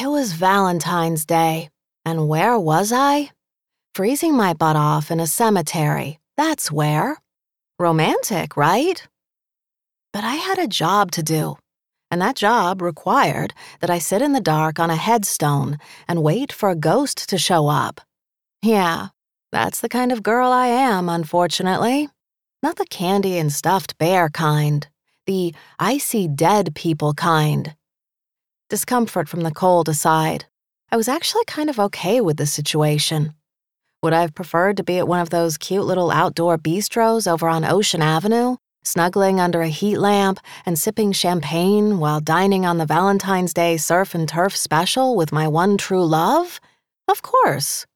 It was Valentine's Day, and where was I? Freezing my butt off in a cemetery. That's where. Romantic, right? But I had a job to do, and that job required that I sit in the dark on a headstone and wait for a ghost to show up. Yeah, that's the kind of girl I am, unfortunately. Not the candy and stuffed bear kind, the I see dead people kind. Discomfort from the cold aside, I was actually kind of okay with the situation. Would I have preferred to be at one of those cute little outdoor bistros over on Ocean Avenue, snuggling under a heat lamp and sipping champagne while dining on the Valentine's Day surf and turf special with my one true love? Of course.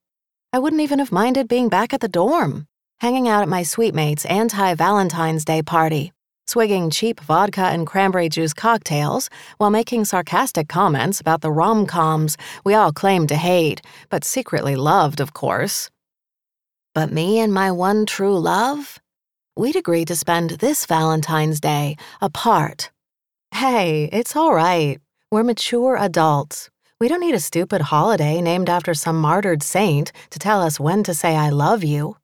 I wouldn't even have minded being back at the dorm hanging out at my suite mate's anti Valentine's Day party, swigging cheap vodka and cranberry juice cocktails while making sarcastic comments about the rom coms we all claimed to hate, but secretly loved, of course. But me and my one true love? We'd agreed to spend this Valentine's Day apart. Hey, it's all right. We're mature adults. We don't need a stupid holiday named after some martyred saint to tell us when to say I love you.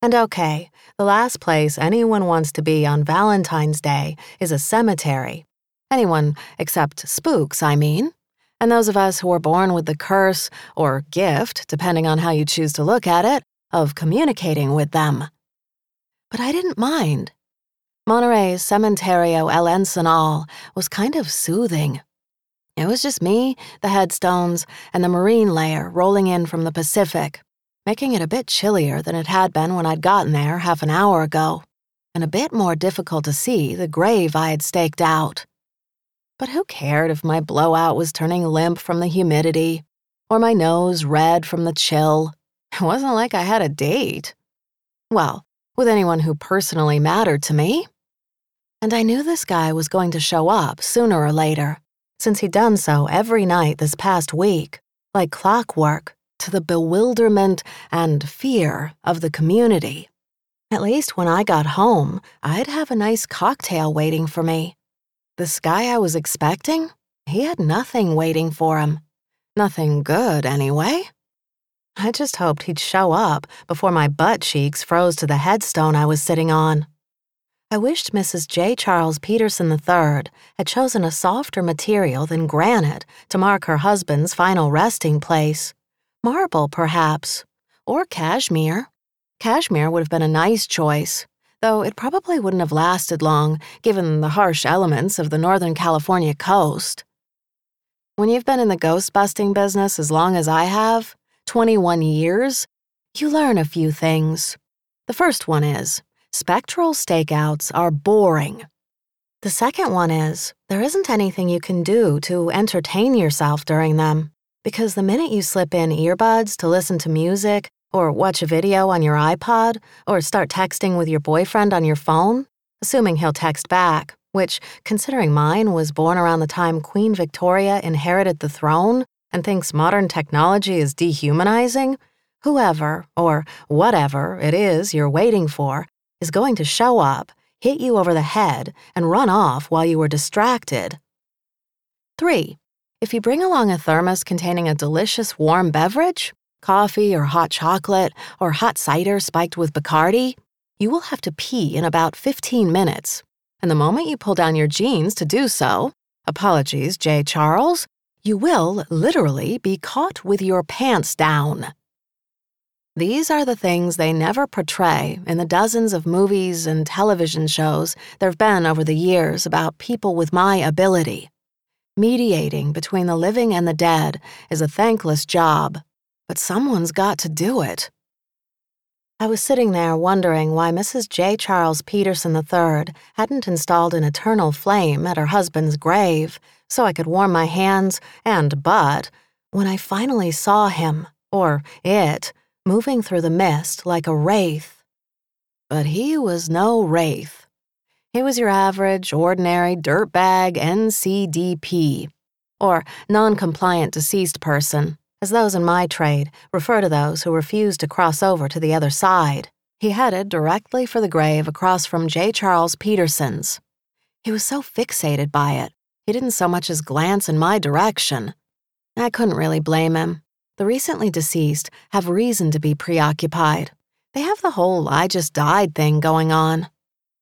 And okay, the last place anyone wants to be on Valentine's Day is a cemetery. Anyone except spooks, I mean. And those of us who are born with the curse, or gift, depending on how you choose to look at it, of communicating with them. But I didn't mind. Monterey's Cementerio El Encinal was kind of soothing. It was just me, the headstones, and the marine layer rolling in from the Pacific, making it a bit chillier than it had been when I'd gotten there half an hour ago, and a bit more difficult to see the grave I had staked out. But who cared if my blowout was turning limp from the humidity, or my nose red from the chill? It wasn't like I had a date. Well, with anyone who personally mattered to me. And I knew this guy was going to show up sooner or later, since he'd done so every night this past week, like clockwork to the bewilderment and fear of the community. At least when I got home, I'd have a nice cocktail waiting for me. This guy I was expecting, he had nothing waiting for him. Nothing good, anyway. I just hoped he'd show up before my butt cheeks froze to the headstone I was sitting on. I wished Mrs. J. Charles Peterson III had chosen a softer material than granite to mark her husband's final resting place. Marble, perhaps, or cashmere. Cashmere would have been a nice choice, though it probably wouldn't have lasted long given the harsh elements of the Northern California coast. When you've been in the ghost busting business as long as I have, 21 years, you learn a few things. The first one is spectral stakeouts are boring. The second one is there isn't anything you can do to entertain yourself during them because the minute you slip in earbuds to listen to music, or watch a video on your iPod, or start texting with your boyfriend on your phone, assuming he'll text back, which, considering mine was born around the time Queen Victoria inherited the throne and thinks modern technology is dehumanizing, whoever, or whatever it is you're waiting for, is going to show up, hit you over the head, and run off while you were distracted. 3. If you bring along a thermos containing a delicious warm beverage, coffee or hot chocolate or hot cider spiked with Bacardi, you will have to pee in about 15 minutes. And the moment you pull down your jeans to do so, apologies, J. Charles, you will literally be caught with your pants down. These are the things they never portray in the dozens of movies and television shows there have been over the years about people with my ability. Mediating between the living and the dead is a thankless job, but someone's got to do it. I was sitting there wondering why Mrs. J. Charles Peterson III hadn't installed an eternal flame at her husband's grave so I could warm my hands and butt when I finally saw him, or it, moving through the mist like a wraith. But he was no wraith. He was your average, ordinary dirtbag NCDP, or non compliant deceased person, as those in my trade refer to those who refuse to cross over to the other side. He headed directly for the grave across from J. Charles Peterson's. He was so fixated by it, he didn't so much as glance in my direction. I couldn't really blame him. The recently deceased have reason to be preoccupied. They have the whole I just died thing going on.